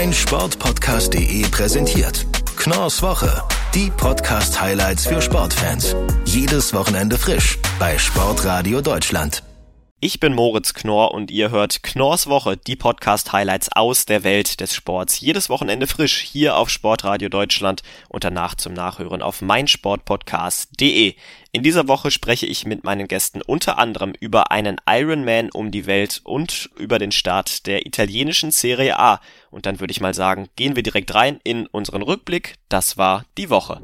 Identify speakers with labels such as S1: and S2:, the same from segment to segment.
S1: mein Sportpodcast.de präsentiert. Knorrs Woche. Die Podcast-Highlights für Sportfans. Jedes Wochenende frisch bei Sportradio Deutschland.
S2: Ich bin Moritz Knorr und ihr hört Knorrs Woche, die Podcast-Highlights aus der Welt des Sports. Jedes Wochenende frisch hier auf Sportradio Deutschland und danach zum Nachhören auf meinsportpodcast.de. In dieser Woche spreche ich mit meinen Gästen unter anderem über einen Ironman um die Welt und über den Start der italienischen Serie A. Und dann würde ich mal sagen, gehen wir direkt rein in unseren Rückblick. Das war die Woche.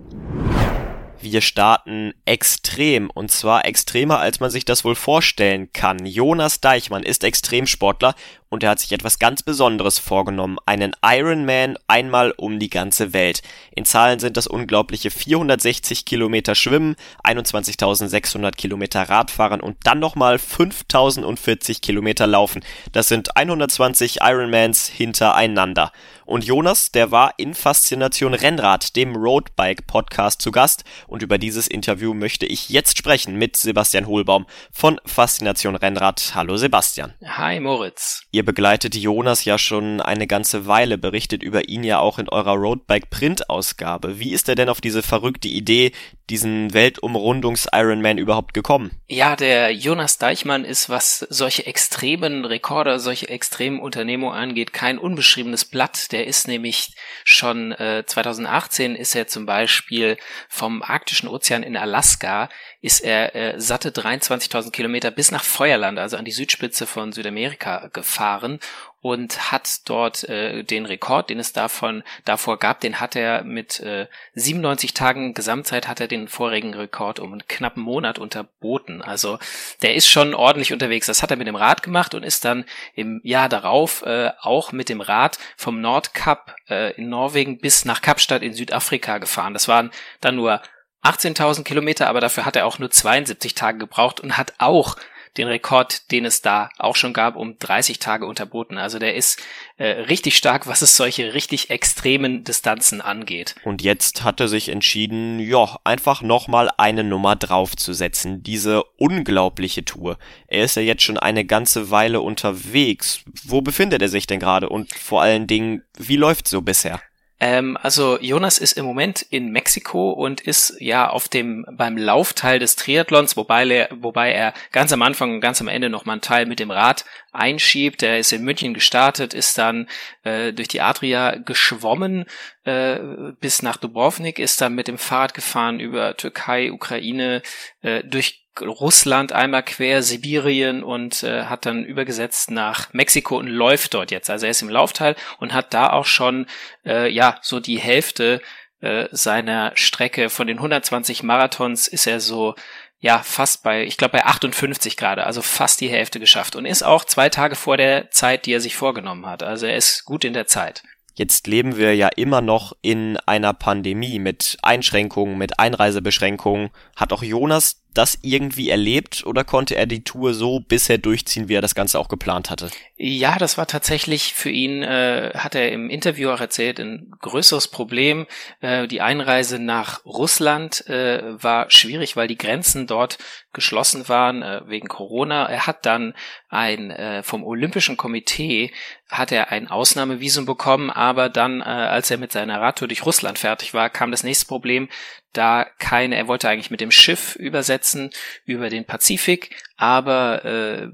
S2: Wir starten extrem und zwar extremer, als man sich das wohl vorstellen kann. Jonas Deichmann ist Extremsportler und er hat sich etwas ganz Besonderes vorgenommen, einen Ironman einmal um die ganze Welt. In Zahlen sind das unglaubliche 460 Kilometer Schwimmen, 21.600 Kilometer Radfahren und dann nochmal 5.040 Kilometer Laufen. Das sind 120 Ironmans hintereinander. Und Jonas, der war in Faszination Rennrad, dem Roadbike Podcast zu Gast und über dieses Interview möchte ich jetzt sprechen mit Sebastian Hohlbaum von Faszination Rennrad. Hallo Sebastian.
S3: Hi Moritz.
S2: Ihr begleitet Jonas ja schon eine ganze Weile, berichtet über ihn ja auch in eurer Roadbike Print Ausgabe. Wie ist er denn auf diese verrückte Idee, diesen Weltumrundungs-Ironman überhaupt gekommen?
S3: Ja, der Jonas Deichmann ist, was solche extremen Rekorde, solche extremen Unternehmungen angeht, kein unbeschriebenes Blatt. Der ist nämlich schon äh, 2018 ist er zum Beispiel vom arktischen Ozean in Alaska ist er äh, satte 23.000 Kilometer bis nach Feuerland, also an die Südspitze von Südamerika gefahren und hat dort äh, den Rekord, den es davon davor gab, den hat er mit äh, 97 Tagen Gesamtzeit hat er den vorigen Rekord um einen knappen Monat unterboten. Also der ist schon ordentlich unterwegs. Das hat er mit dem Rad gemacht und ist dann im Jahr darauf äh, auch mit dem Rad vom Nordkap äh, in Norwegen bis nach Kapstadt in Südafrika gefahren. Das waren dann nur 18.000 Kilometer, aber dafür hat er auch nur 72 Tage gebraucht und hat auch den Rekord, den es da auch schon gab, um 30 Tage unterboten. Also der ist äh, richtig stark, was es solche richtig extremen Distanzen angeht.
S2: Und jetzt hat er sich entschieden, ja, einfach nochmal eine Nummer draufzusetzen. Diese unglaubliche Tour. Er ist ja jetzt schon eine ganze Weile unterwegs. Wo befindet er sich denn gerade? Und vor allen Dingen, wie läuft so bisher?
S3: Ähm, also Jonas ist im Moment in Mexiko und ist ja auf dem beim Laufteil des Triathlons, wobei er, wobei er ganz am Anfang und ganz am Ende noch mal einen Teil mit dem Rad einschiebt. Er ist in München gestartet, ist dann äh, durch die Adria geschwommen äh, bis nach Dubrovnik, ist dann mit dem Fahrrad gefahren über Türkei, Ukraine, äh, durch Russland einmal quer, Sibirien und äh, hat dann übergesetzt nach Mexiko und läuft dort jetzt. Also er ist im Laufteil und hat da auch schon äh, ja so die Hälfte äh, seiner Strecke von den 120 Marathons ist er so ja fast bei, ich glaube bei 58 gerade, also fast die Hälfte geschafft und ist auch zwei Tage vor der Zeit, die er sich vorgenommen hat. Also er ist gut in der Zeit.
S2: Jetzt leben wir ja immer noch in einer Pandemie mit Einschränkungen, mit Einreisebeschränkungen. Hat auch Jonas das irgendwie erlebt oder konnte er die Tour so bisher durchziehen, wie er das Ganze auch geplant hatte?
S3: Ja, das war tatsächlich für ihn, äh, hat er im Interview auch erzählt, ein größeres Problem. Äh, die Einreise nach Russland äh, war schwierig, weil die Grenzen dort geschlossen waren äh, wegen Corona. Er hat dann ein äh, vom Olympischen Komitee hat er ein Ausnahmevisum bekommen, aber dann, äh, als er mit seiner Radtour durch Russland fertig war, kam das nächste Problem, da keine, er wollte eigentlich mit dem Schiff übersetzen über den Pazifik, aber äh,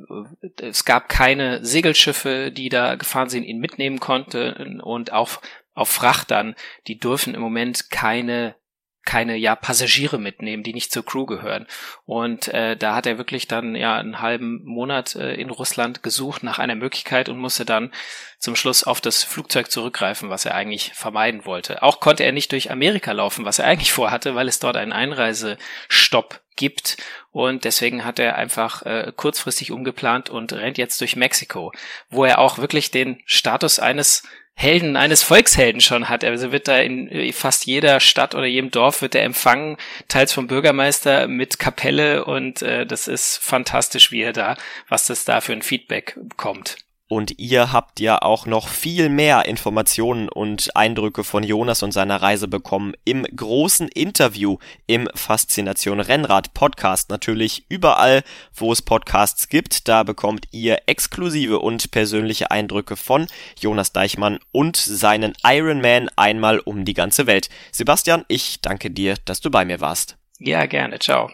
S3: es gab keine Segelschiffe, die da gefahren sind, ihn mitnehmen konnten und auch auf Frachtern, die dürfen im Moment keine keine ja Passagiere mitnehmen, die nicht zur Crew gehören. Und äh, da hat er wirklich dann ja einen halben Monat äh, in Russland gesucht nach einer Möglichkeit und musste dann zum Schluss auf das Flugzeug zurückgreifen, was er eigentlich vermeiden wollte. Auch konnte er nicht durch Amerika laufen, was er eigentlich vorhatte, weil es dort einen Einreisestopp gibt und deswegen hat er einfach äh, kurzfristig umgeplant und rennt jetzt durch Mexiko, wo er auch wirklich den Status eines Helden, eines Volkshelden schon hat. Also wird da in äh, fast jeder Stadt oder jedem Dorf wird er empfangen, teils vom Bürgermeister mit Kapelle und äh, das ist fantastisch, wie er da, was das da für ein Feedback kommt.
S2: Und ihr habt ja auch noch viel mehr Informationen und Eindrücke von Jonas und seiner Reise bekommen im großen Interview im Faszination Rennrad Podcast. Natürlich überall, wo es Podcasts gibt. Da bekommt ihr exklusive und persönliche Eindrücke von Jonas Deichmann und seinen Ironman einmal um die ganze Welt. Sebastian, ich danke dir, dass du bei mir warst.
S3: Ja, gerne. Ciao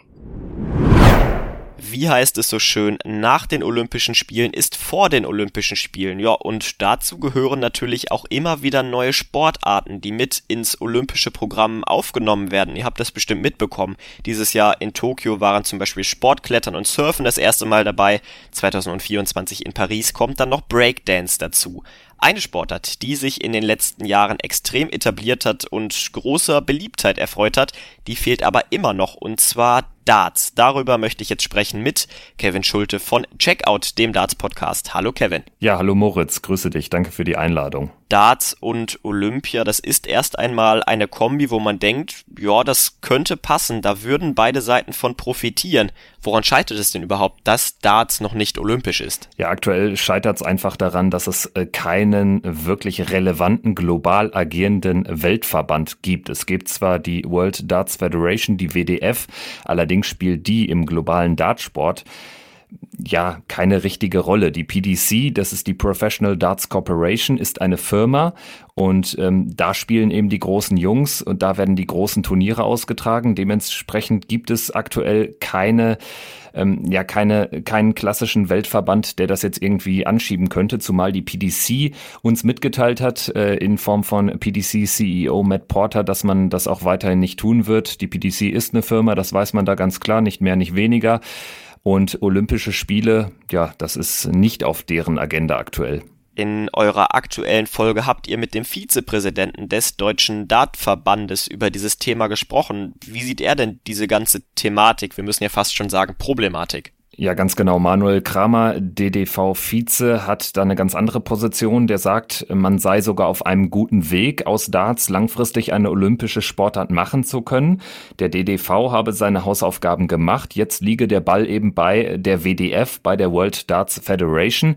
S2: wie heißt es so schön, nach den Olympischen Spielen ist vor den Olympischen Spielen. Ja, und dazu gehören natürlich auch immer wieder neue Sportarten, die mit ins olympische Programm aufgenommen werden. Ihr habt das bestimmt mitbekommen. Dieses Jahr in Tokio waren zum Beispiel Sportklettern und Surfen das erste Mal dabei. 2024 in Paris kommt dann noch Breakdance dazu. Eine Sportart, die sich in den letzten Jahren extrem etabliert hat und großer Beliebtheit erfreut hat, die fehlt aber immer noch und zwar Darts. Darüber möchte ich jetzt sprechen mit Kevin Schulte von Checkout, dem Darts Podcast. Hallo Kevin.
S4: Ja, hallo Moritz, grüße dich. Danke für die Einladung.
S2: Darts und Olympia, das ist erst einmal eine Kombi, wo man denkt, ja, das könnte passen, da würden beide Seiten von profitieren. Woran scheitert es denn überhaupt, dass Darts noch nicht olympisch ist?
S4: Ja, aktuell scheitert es einfach daran, dass es äh, keinen wirklich relevanten, global agierenden Weltverband gibt. Es gibt zwar die World Darts Federation, die WDF, allerdings spielt die im globalen Dartsport ja keine richtige Rolle. Die PDC, das ist die Professional Darts Corporation, ist eine Firma und ähm, da spielen eben die großen Jungs und da werden die großen Turniere ausgetragen. Dementsprechend gibt es aktuell keine ähm, ja keine keinen klassischen Weltverband, der das jetzt irgendwie anschieben könnte, zumal die PDC uns mitgeteilt hat äh, in Form von PDC CEO Matt Porter, dass man das auch weiterhin nicht tun wird. Die PDC ist eine Firma, das weiß man da ganz klar, nicht mehr, nicht weniger. Und Olympische Spiele, ja, das ist nicht auf deren Agenda aktuell.
S2: In eurer aktuellen Folge habt ihr mit dem Vizepräsidenten des Deutschen Dartverbandes über dieses Thema gesprochen. Wie sieht er denn diese ganze Thematik, wir müssen ja fast schon sagen Problematik?
S4: Ja, ganz genau. Manuel Kramer, DDV-Vize, hat da eine ganz andere Position. Der sagt, man sei sogar auf einem guten Weg, aus Darts langfristig eine olympische Sportart machen zu können. Der DDV habe seine Hausaufgaben gemacht. Jetzt liege der Ball eben bei der WDF, bei der World Darts Federation.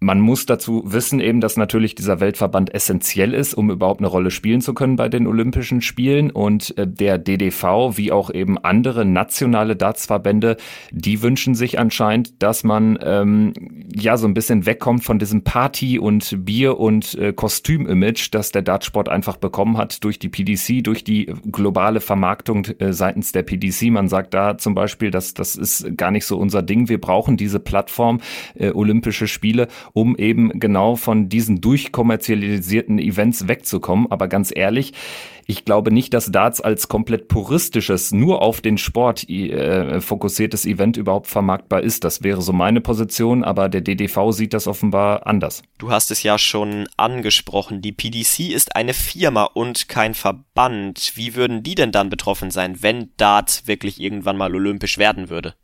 S4: Man muss dazu wissen eben, dass natürlich dieser Weltverband essentiell ist, um überhaupt eine Rolle spielen zu können bei den Olympischen Spielen. Und äh, der DDV, wie auch eben andere nationale Dartsverbände, die wünschen sich anscheinend, dass man ähm, ja so ein bisschen wegkommt von diesem Party- und Bier- und äh, Kostüm-Image, das der Dartsport einfach bekommen hat durch die PDC, durch die globale Vermarktung äh, seitens der PDC. Man sagt da zum Beispiel, dass das ist gar nicht so unser Ding. Wir brauchen diese Plattform äh, Olympische Spiele um eben genau von diesen durchkommerzialisierten Events wegzukommen. Aber ganz ehrlich, ich glaube nicht, dass Darts als komplett puristisches, nur auf den Sport äh, fokussiertes Event überhaupt vermarktbar ist. Das wäre so meine Position, aber der DDV sieht das offenbar anders.
S2: Du hast es ja schon angesprochen. Die PDC ist eine Firma und kein Verband. Wie würden die denn dann betroffen sein, wenn Darts wirklich irgendwann mal olympisch werden würde?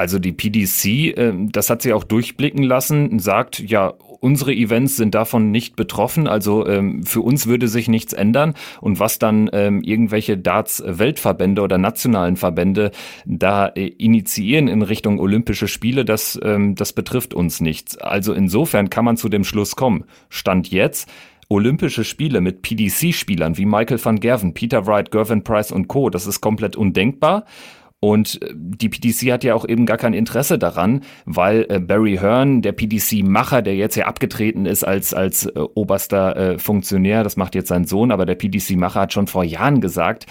S4: Also die PDC, äh, das hat sie auch durchblicken lassen, sagt, ja, unsere Events sind davon nicht betroffen, also ähm, für uns würde sich nichts ändern. Und was dann ähm, irgendwelche Darts-Weltverbände oder nationalen Verbände da äh, initiieren in Richtung Olympische Spiele, das, ähm, das betrifft uns nichts. Also insofern kann man zu dem Schluss kommen. Stand jetzt, Olympische Spiele mit PDC-Spielern wie Michael van Gerven, Peter Wright, Gervin Price und Co., das ist komplett undenkbar. Und äh, die PDC hat ja auch eben gar kein Interesse daran, weil äh, Barry Hearn, der PDC-Macher, der jetzt ja abgetreten ist als, als äh, oberster äh, Funktionär, das macht jetzt sein Sohn, aber der PDC-Macher hat schon vor Jahren gesagt,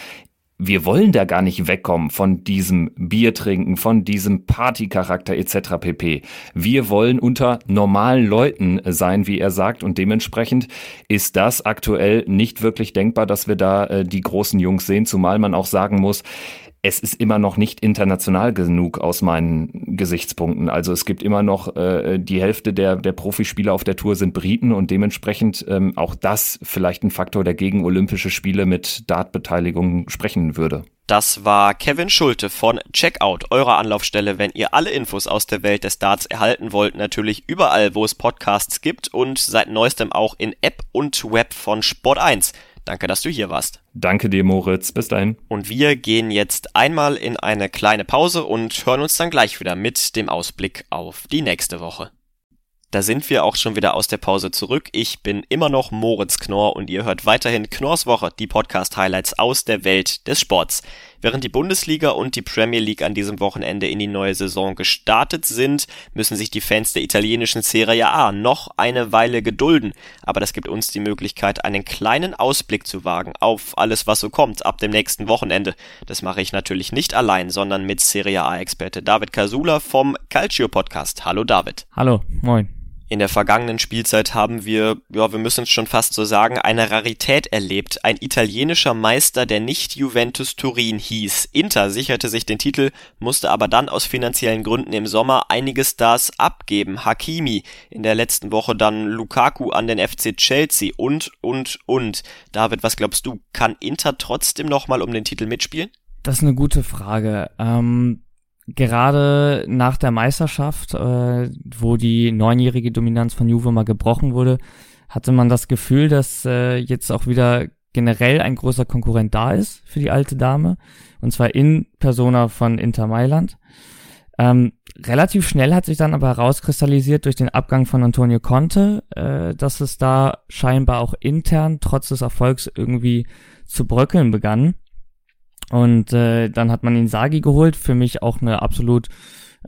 S4: wir wollen da gar nicht wegkommen von diesem Biertrinken, von diesem Partycharakter etc. pp. Wir wollen unter normalen Leuten sein, wie er sagt, und dementsprechend ist das aktuell nicht wirklich denkbar, dass wir da äh, die großen Jungs sehen, zumal man auch sagen muss, es ist immer noch nicht international genug aus meinen Gesichtspunkten. Also es gibt immer noch äh, die Hälfte der, der Profispieler auf der Tour sind Briten und dementsprechend ähm, auch das vielleicht ein Faktor, der gegen Olympische Spiele mit Dartbeteiligung sprechen würde.
S2: Das war Kevin Schulte von Checkout, eurer Anlaufstelle, wenn ihr alle Infos aus der Welt des Darts erhalten wollt. Natürlich überall, wo es Podcasts gibt und seit neuestem auch in App und Web von Sport 1. Danke, dass du hier warst.
S4: Danke dir, Moritz. Bis dahin.
S2: Und wir gehen jetzt einmal in eine kleine Pause und hören uns dann gleich wieder mit dem Ausblick auf die nächste Woche. Da sind wir auch schon wieder aus der Pause zurück. Ich bin immer noch Moritz Knorr und ihr hört weiterhin Knorrs Woche, die Podcast-Highlights aus der Welt des Sports. Während die Bundesliga und die Premier League an diesem Wochenende in die neue Saison gestartet sind, müssen sich die Fans der italienischen Serie A noch eine Weile gedulden. Aber das gibt uns die Möglichkeit, einen kleinen Ausblick zu wagen auf alles, was so kommt ab dem nächsten Wochenende. Das mache ich natürlich nicht allein, sondern mit Serie A-Experte David Casula vom Calcio Podcast. Hallo David.
S5: Hallo, moin.
S2: In der vergangenen Spielzeit haben wir, ja, wir müssen es schon fast so sagen, eine Rarität erlebt. Ein italienischer Meister, der nicht Juventus Turin hieß. Inter sicherte sich den Titel, musste aber dann aus finanziellen Gründen im Sommer einige Stars abgeben. Hakimi, in der letzten Woche dann Lukaku an den FC Chelsea und, und, und. David, was glaubst du, kann Inter trotzdem nochmal um den Titel mitspielen?
S5: Das ist eine gute Frage. Ähm gerade nach der Meisterschaft, äh, wo die neunjährige Dominanz von Juve mal gebrochen wurde, hatte man das Gefühl, dass äh, jetzt auch wieder generell ein großer Konkurrent da ist für die alte Dame, und zwar in Persona von Inter Mailand. Ähm, relativ schnell hat sich dann aber herauskristallisiert durch den Abgang von Antonio Conte, äh, dass es da scheinbar auch intern trotz des Erfolgs irgendwie zu bröckeln begann. Und äh, dann hat man ihn Sagi geholt, für mich auch eine absolut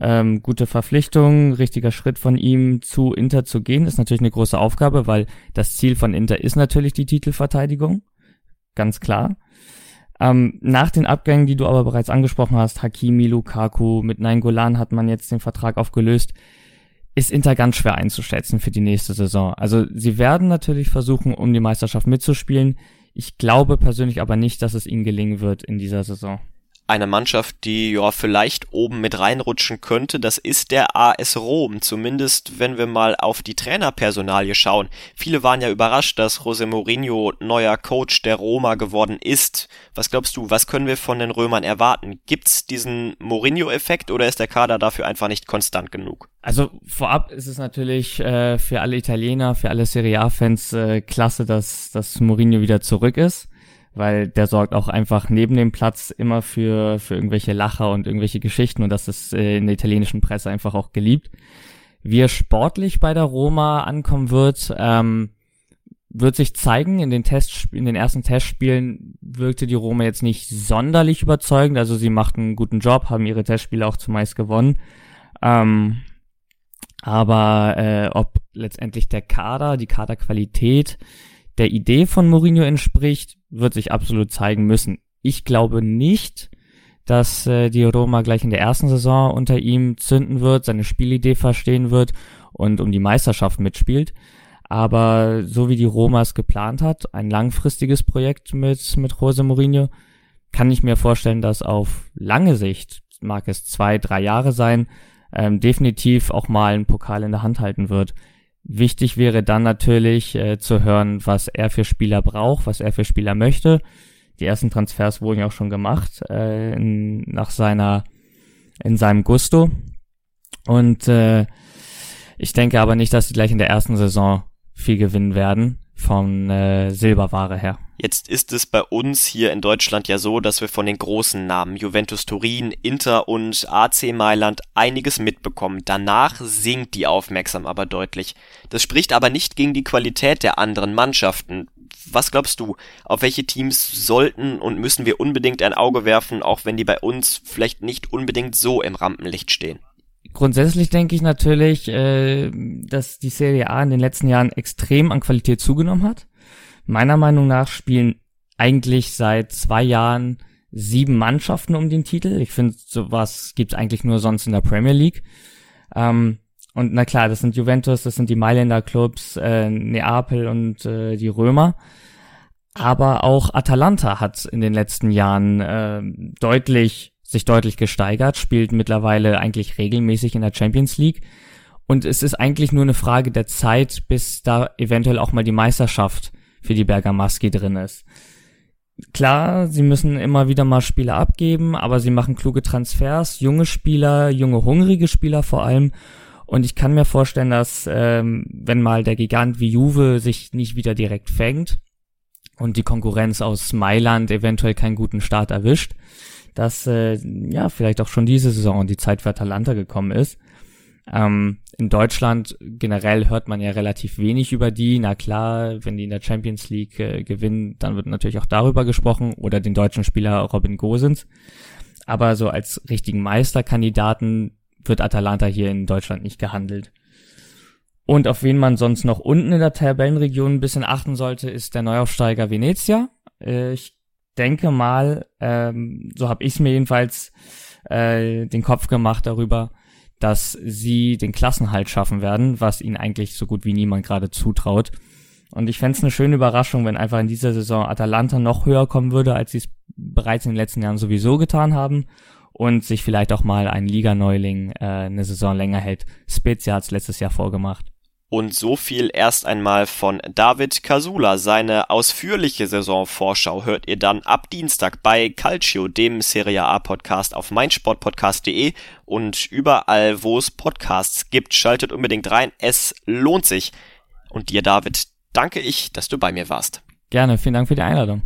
S5: ähm, gute Verpflichtung, richtiger Schritt von ihm zu Inter zu gehen, ist natürlich eine große Aufgabe, weil das Ziel von Inter ist natürlich die Titelverteidigung, ganz klar. Ähm, nach den Abgängen, die du aber bereits angesprochen hast, Hakimi, Lukaku, mit Golan hat man jetzt den Vertrag aufgelöst, ist Inter ganz schwer einzuschätzen für die nächste Saison. Also sie werden natürlich versuchen, um die Meisterschaft mitzuspielen. Ich glaube persönlich aber nicht, dass es ihnen gelingen wird in dieser Saison
S2: eine Mannschaft, die ja vielleicht oben mit reinrutschen könnte, das ist der AS Rom. Zumindest wenn wir mal auf die Trainerpersonalie schauen. Viele waren ja überrascht, dass José Mourinho neuer Coach der Roma geworden ist. Was glaubst du, was können wir von den Römern erwarten? Gibt's diesen Mourinho-Effekt oder ist der Kader dafür einfach nicht konstant genug?
S5: Also vorab ist es natürlich äh, für alle Italiener, für alle Serie A-Fans äh, klasse, dass, dass Mourinho wieder zurück ist weil der sorgt auch einfach neben dem Platz immer für, für irgendwelche Lacher und irgendwelche Geschichten und das ist äh, in der italienischen Presse einfach auch geliebt. Wie er sportlich bei der Roma ankommen wird, ähm, wird sich zeigen. In den Test, in den ersten Testspielen wirkte die Roma jetzt nicht sonderlich überzeugend. Also sie machten einen guten Job, haben ihre Testspiele auch zumeist gewonnen. Ähm, aber äh, ob letztendlich der Kader, die Kaderqualität der Idee von Mourinho entspricht, wird sich absolut zeigen müssen. Ich glaube nicht, dass äh, die Roma gleich in der ersten Saison unter ihm zünden wird, seine Spielidee verstehen wird und um die Meisterschaft mitspielt. Aber so wie die Roma es geplant hat, ein langfristiges Projekt mit, mit Jose Mourinho, kann ich mir vorstellen, dass auf lange Sicht, mag es zwei, drei Jahre sein, ähm, definitiv auch mal einen Pokal in der Hand halten wird. Wichtig wäre dann natürlich äh, zu hören, was er für Spieler braucht, was er für Spieler möchte. Die ersten Transfers wurden ja auch schon gemacht äh, in, nach seiner in seinem Gusto. Und äh, ich denke aber nicht, dass sie gleich in der ersten Saison viel gewinnen werden von äh, Silberware her.
S2: Jetzt ist es bei uns hier in Deutschland ja so, dass wir von den großen Namen Juventus Turin, Inter und AC Mailand einiges mitbekommen. Danach sinkt die Aufmerksam aber deutlich. Das spricht aber nicht gegen die Qualität der anderen Mannschaften. Was glaubst du, auf welche Teams sollten und müssen wir unbedingt ein Auge werfen, auch wenn die bei uns vielleicht nicht unbedingt so im Rampenlicht stehen?
S5: Grundsätzlich denke ich natürlich, äh, dass die Serie A in den letzten Jahren extrem an Qualität zugenommen hat. Meiner Meinung nach spielen eigentlich seit zwei Jahren sieben Mannschaften um den Titel. Ich finde, sowas gibt es eigentlich nur sonst in der Premier League. Ähm, und na klar, das sind Juventus, das sind die Mailänder Clubs, äh, Neapel und äh, die Römer. Aber auch Atalanta hat in den letzten Jahren äh, deutlich sich deutlich gesteigert, spielt mittlerweile eigentlich regelmäßig in der Champions League. Und es ist eigentlich nur eine Frage der Zeit, bis da eventuell auch mal die Meisterschaft für die Bergamaschi drin ist. Klar, sie müssen immer wieder mal Spieler abgeben, aber sie machen kluge Transfers, junge Spieler, junge hungrige Spieler vor allem. Und ich kann mir vorstellen, dass ähm, wenn mal der Gigant wie Juve sich nicht wieder direkt fängt und die Konkurrenz aus Mailand eventuell keinen guten Start erwischt, dass äh, ja vielleicht auch schon diese Saison die Zeit für Atalanta gekommen ist. Ähm, in Deutschland generell hört man ja relativ wenig über die. Na klar, wenn die in der Champions League äh, gewinnen, dann wird natürlich auch darüber gesprochen oder den deutschen Spieler Robin Gosens. Aber so als richtigen Meisterkandidaten wird Atalanta hier in Deutschland nicht gehandelt. Und auf wen man sonst noch unten in der Tabellenregion ein bisschen achten sollte, ist der Neuaufsteiger Venezia. Äh, ich denke mal, ähm, so habe ich es mir jedenfalls äh, den Kopf gemacht darüber, dass sie den Klassenhalt schaffen werden, was ihnen eigentlich so gut wie niemand gerade zutraut. Und ich fände es eine schöne Überraschung, wenn einfach in dieser Saison Atalanta noch höher kommen würde, als sie es bereits in den letzten Jahren sowieso getan haben und sich vielleicht auch mal ein Liganeuling äh, eine Saison länger hält. Spezia hat es letztes Jahr vorgemacht.
S2: Und so viel erst einmal von David Casula. Seine ausführliche Saisonvorschau hört ihr dann ab Dienstag bei Calcio, dem Serie A Podcast auf meinsportpodcast.de und überall, wo es Podcasts gibt. Schaltet unbedingt rein. Es lohnt sich. Und dir, David, danke ich, dass du bei mir warst.
S5: Gerne. Vielen Dank für die Einladung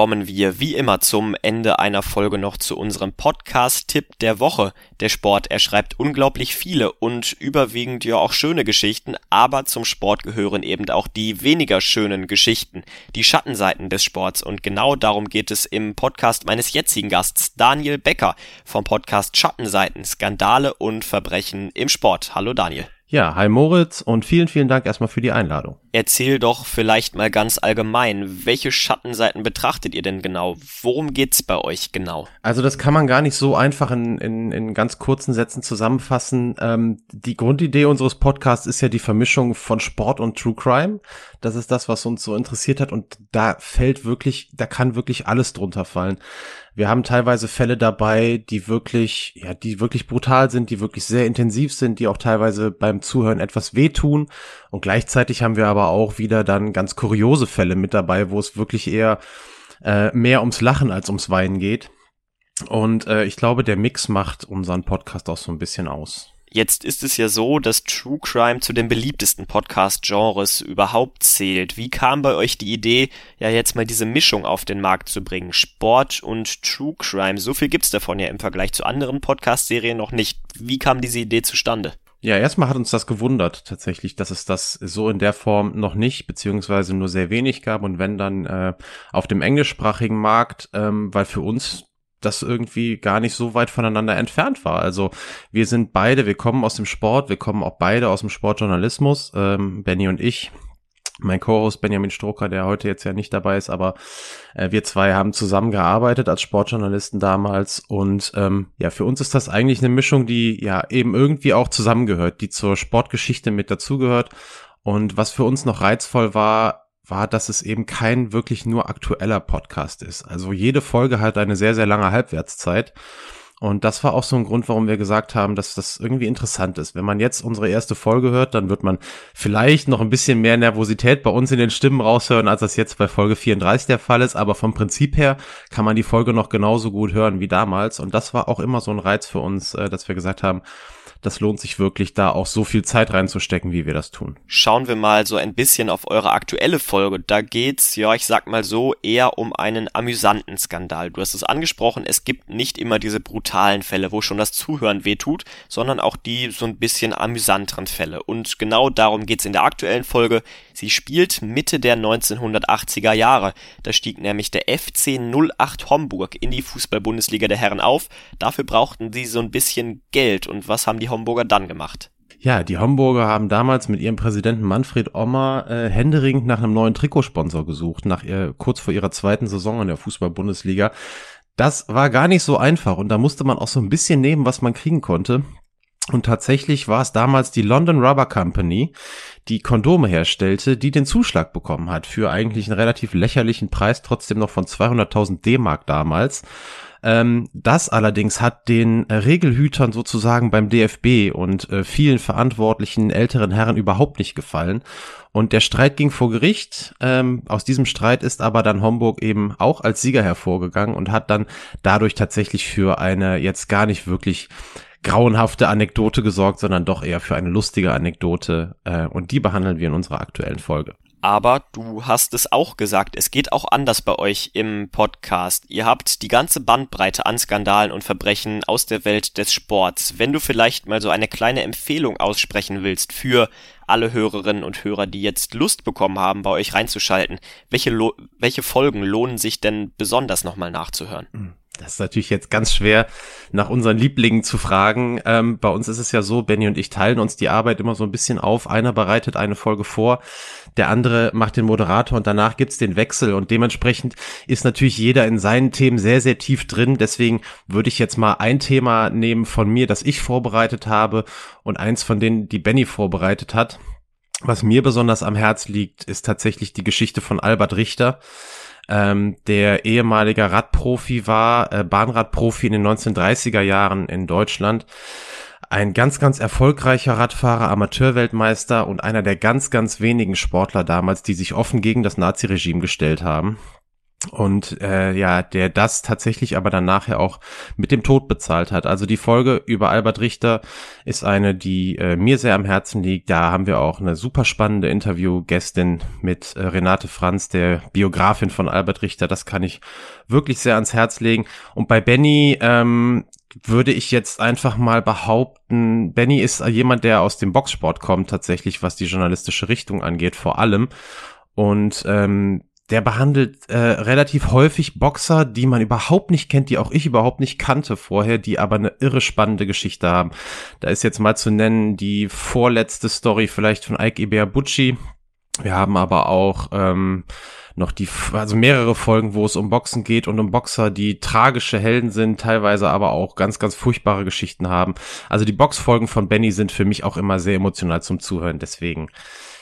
S2: kommen wir wie immer zum Ende einer Folge noch zu unserem Podcast-Tipp der Woche. Der Sport, er schreibt unglaublich viele und überwiegend ja auch schöne Geschichten, aber zum Sport gehören eben auch die weniger schönen Geschichten, die Schattenseiten des Sports und genau darum geht es im Podcast meines jetzigen Gasts Daniel Becker vom Podcast Schattenseiten, Skandale und Verbrechen im Sport. Hallo Daniel.
S6: Ja, hi Moritz und vielen, vielen Dank erstmal für die Einladung.
S2: Erzähl doch vielleicht mal ganz allgemein, welche Schattenseiten betrachtet ihr denn genau? Worum geht's bei euch genau?
S6: Also das kann man gar nicht so einfach in, in, in ganz kurzen Sätzen zusammenfassen. Ähm, die Grundidee unseres Podcasts ist ja die Vermischung von Sport und True Crime. Das ist das, was uns so interessiert hat und da fällt wirklich, da kann wirklich alles drunter fallen. Wir haben teilweise Fälle dabei, die wirklich, ja, die wirklich brutal sind, die wirklich sehr intensiv sind, die auch teilweise beim Zuhören etwas wehtun. Und gleichzeitig haben wir aber auch wieder dann ganz kuriose Fälle mit dabei, wo es wirklich eher äh, mehr ums Lachen als ums Weinen geht. Und äh, ich glaube, der Mix macht unseren Podcast auch so ein bisschen aus.
S2: Jetzt ist es ja so, dass True Crime zu den beliebtesten Podcast-Genres überhaupt zählt. Wie kam bei euch die Idee, ja jetzt mal diese Mischung auf den Markt zu bringen? Sport und True Crime. So viel gibt's davon ja im Vergleich zu anderen Podcast-Serien noch nicht. Wie kam diese Idee zustande?
S6: Ja, erstmal hat uns das gewundert tatsächlich, dass es das so in der Form noch nicht, beziehungsweise nur sehr wenig gab und wenn dann äh, auf dem englischsprachigen Markt, ähm, weil für uns das irgendwie gar nicht so weit voneinander entfernt war. Also wir sind beide, wir kommen aus dem Sport, wir kommen auch beide aus dem Sportjournalismus, ähm, Benny und ich. Mein Co-Host Benjamin Stroker, der heute jetzt ja nicht dabei ist, aber äh, wir zwei haben zusammengearbeitet als Sportjournalisten damals und ähm, ja, für uns ist das eigentlich eine Mischung, die ja eben irgendwie auch zusammengehört, die zur Sportgeschichte mit dazugehört. Und was für uns noch reizvoll war, war, dass es eben kein wirklich nur aktueller Podcast ist. Also jede Folge hat eine sehr, sehr lange Halbwertszeit. Und das war auch so ein Grund, warum wir gesagt haben, dass das irgendwie interessant ist. Wenn man jetzt unsere erste Folge hört, dann wird man vielleicht noch ein bisschen mehr Nervosität bei uns in den Stimmen raushören, als das jetzt bei Folge 34 der Fall ist. Aber vom Prinzip her kann man die Folge noch genauso gut hören wie damals. Und das war auch immer so ein Reiz für uns, äh, dass wir gesagt haben, das lohnt sich wirklich, da auch so viel Zeit reinzustecken, wie wir das tun.
S2: Schauen wir mal so ein bisschen auf eure aktuelle Folge. Da geht's, ja, ich sag mal so, eher um einen amüsanten Skandal. Du hast es angesprochen, es gibt nicht immer diese brutalen Fälle, wo schon das Zuhören wehtut, sondern auch die so ein bisschen amüsanteren Fälle. Und genau darum geht's in der aktuellen Folge. Sie spielt Mitte der 1980er Jahre. Da stieg nämlich der FC 08 Homburg in die Fußball-Bundesliga der Herren auf. Dafür brauchten sie so ein bisschen Geld. Und was haben die Homburger dann gemacht?
S6: Ja, die Homburger haben damals mit ihrem Präsidenten Manfred Ommer äh, händeringend nach einem neuen Trikotsponsor gesucht, nach ihr, kurz vor ihrer zweiten Saison in der Fußball-Bundesliga. Das war gar nicht so einfach und da musste man auch so ein bisschen nehmen, was man kriegen konnte. Und tatsächlich war es damals die London Rubber Company, die Kondome herstellte, die den Zuschlag bekommen hat für eigentlich einen relativ lächerlichen Preis, trotzdem noch von 200.000 D-Mark damals. Ähm, das allerdings hat den äh, Regelhütern sozusagen beim DFB und äh, vielen verantwortlichen älteren Herren überhaupt nicht gefallen. Und der Streit ging vor Gericht. Ähm, aus diesem Streit ist aber dann Homburg eben auch als Sieger hervorgegangen und hat dann dadurch tatsächlich für eine jetzt gar nicht wirklich grauenhafte Anekdote gesorgt, sondern doch eher für eine lustige Anekdote. Äh, und die behandeln wir in unserer aktuellen Folge.
S2: Aber du hast es auch gesagt, es geht auch anders bei euch im Podcast. Ihr habt die ganze Bandbreite an Skandalen und Verbrechen aus der Welt des Sports. Wenn du vielleicht mal so eine kleine Empfehlung aussprechen willst für alle Hörerinnen und Hörer, die jetzt Lust bekommen haben, bei euch reinzuschalten, welche, welche Folgen lohnen sich denn besonders nochmal nachzuhören?
S6: Das ist natürlich jetzt ganz schwer, nach unseren Lieblingen zu fragen. Ähm, bei uns ist es ja so, Benny und ich teilen uns die Arbeit immer so ein bisschen auf. Einer bereitet eine Folge vor, der andere macht den Moderator und danach gibt's den Wechsel. Und dementsprechend ist natürlich jeder in seinen Themen sehr, sehr tief drin. Deswegen würde ich jetzt mal ein Thema nehmen von mir, das ich vorbereitet habe und eins von denen, die Benny vorbereitet hat. Was mir besonders am Herz liegt, ist tatsächlich die Geschichte von Albert Richter ähm, der ehemaliger Radprofi war, äh, Bahnradprofi in den 1930er Jahren in Deutschland. Ein ganz, ganz erfolgreicher Radfahrer, Amateurweltmeister und einer der ganz, ganz wenigen Sportler damals, die sich offen gegen das Naziregime gestellt haben. Und äh, ja, der das tatsächlich aber dann nachher auch mit dem Tod bezahlt hat. Also die Folge über Albert Richter ist eine, die äh, mir sehr am Herzen liegt. Da haben wir auch eine super spannende Interviewgästin mit äh, Renate Franz, der Biografin von Albert Richter. Das kann ich wirklich sehr ans Herz legen. Und bei Benny ähm, würde ich jetzt einfach mal behaupten, Benny ist jemand, der aus dem Boxsport kommt, tatsächlich, was die journalistische Richtung angeht, vor allem. Und ähm, der behandelt äh, relativ häufig Boxer, die man überhaupt nicht kennt, die auch ich überhaupt nicht kannte vorher, die aber eine irre spannende Geschichte haben. Da ist jetzt mal zu nennen die vorletzte Story vielleicht von Ike Ibeabuchi. Wir haben aber auch ähm, noch die, also mehrere Folgen, wo es um Boxen geht und um Boxer, die tragische Helden sind, teilweise aber auch ganz, ganz furchtbare Geschichten haben. Also die Boxfolgen von Benny sind für mich auch immer sehr emotional zum Zuhören, deswegen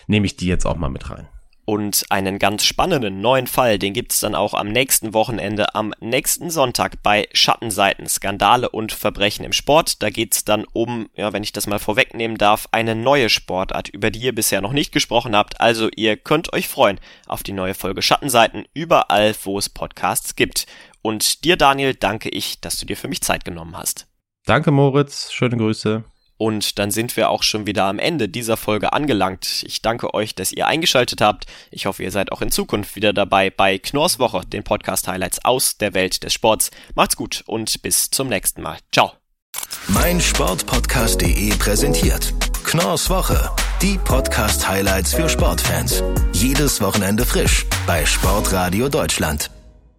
S6: nehme ich die jetzt auch mal mit rein.
S2: Und einen ganz spannenden neuen Fall, den gibt's dann auch am nächsten Wochenende, am nächsten Sonntag bei Schattenseiten, Skandale und Verbrechen im Sport. Da geht's dann um, ja, wenn ich das mal vorwegnehmen darf, eine neue Sportart, über die ihr bisher noch nicht gesprochen habt. Also ihr könnt euch freuen auf die neue Folge Schattenseiten überall, wo es Podcasts gibt. Und dir, Daniel, danke ich, dass du dir für mich Zeit genommen hast.
S6: Danke, Moritz. Schöne Grüße.
S2: Und dann sind wir auch schon wieder am Ende dieser Folge angelangt. Ich danke euch, dass ihr eingeschaltet habt. Ich hoffe, ihr seid auch in Zukunft wieder dabei bei Knorrs Woche, den Podcast Highlights aus der Welt des Sports. Macht's gut und bis zum nächsten Mal. Ciao.
S1: Mein Sportpodcast.de präsentiert Knorrs Woche, die Podcast Highlights für Sportfans. Jedes Wochenende frisch bei Sportradio Deutschland.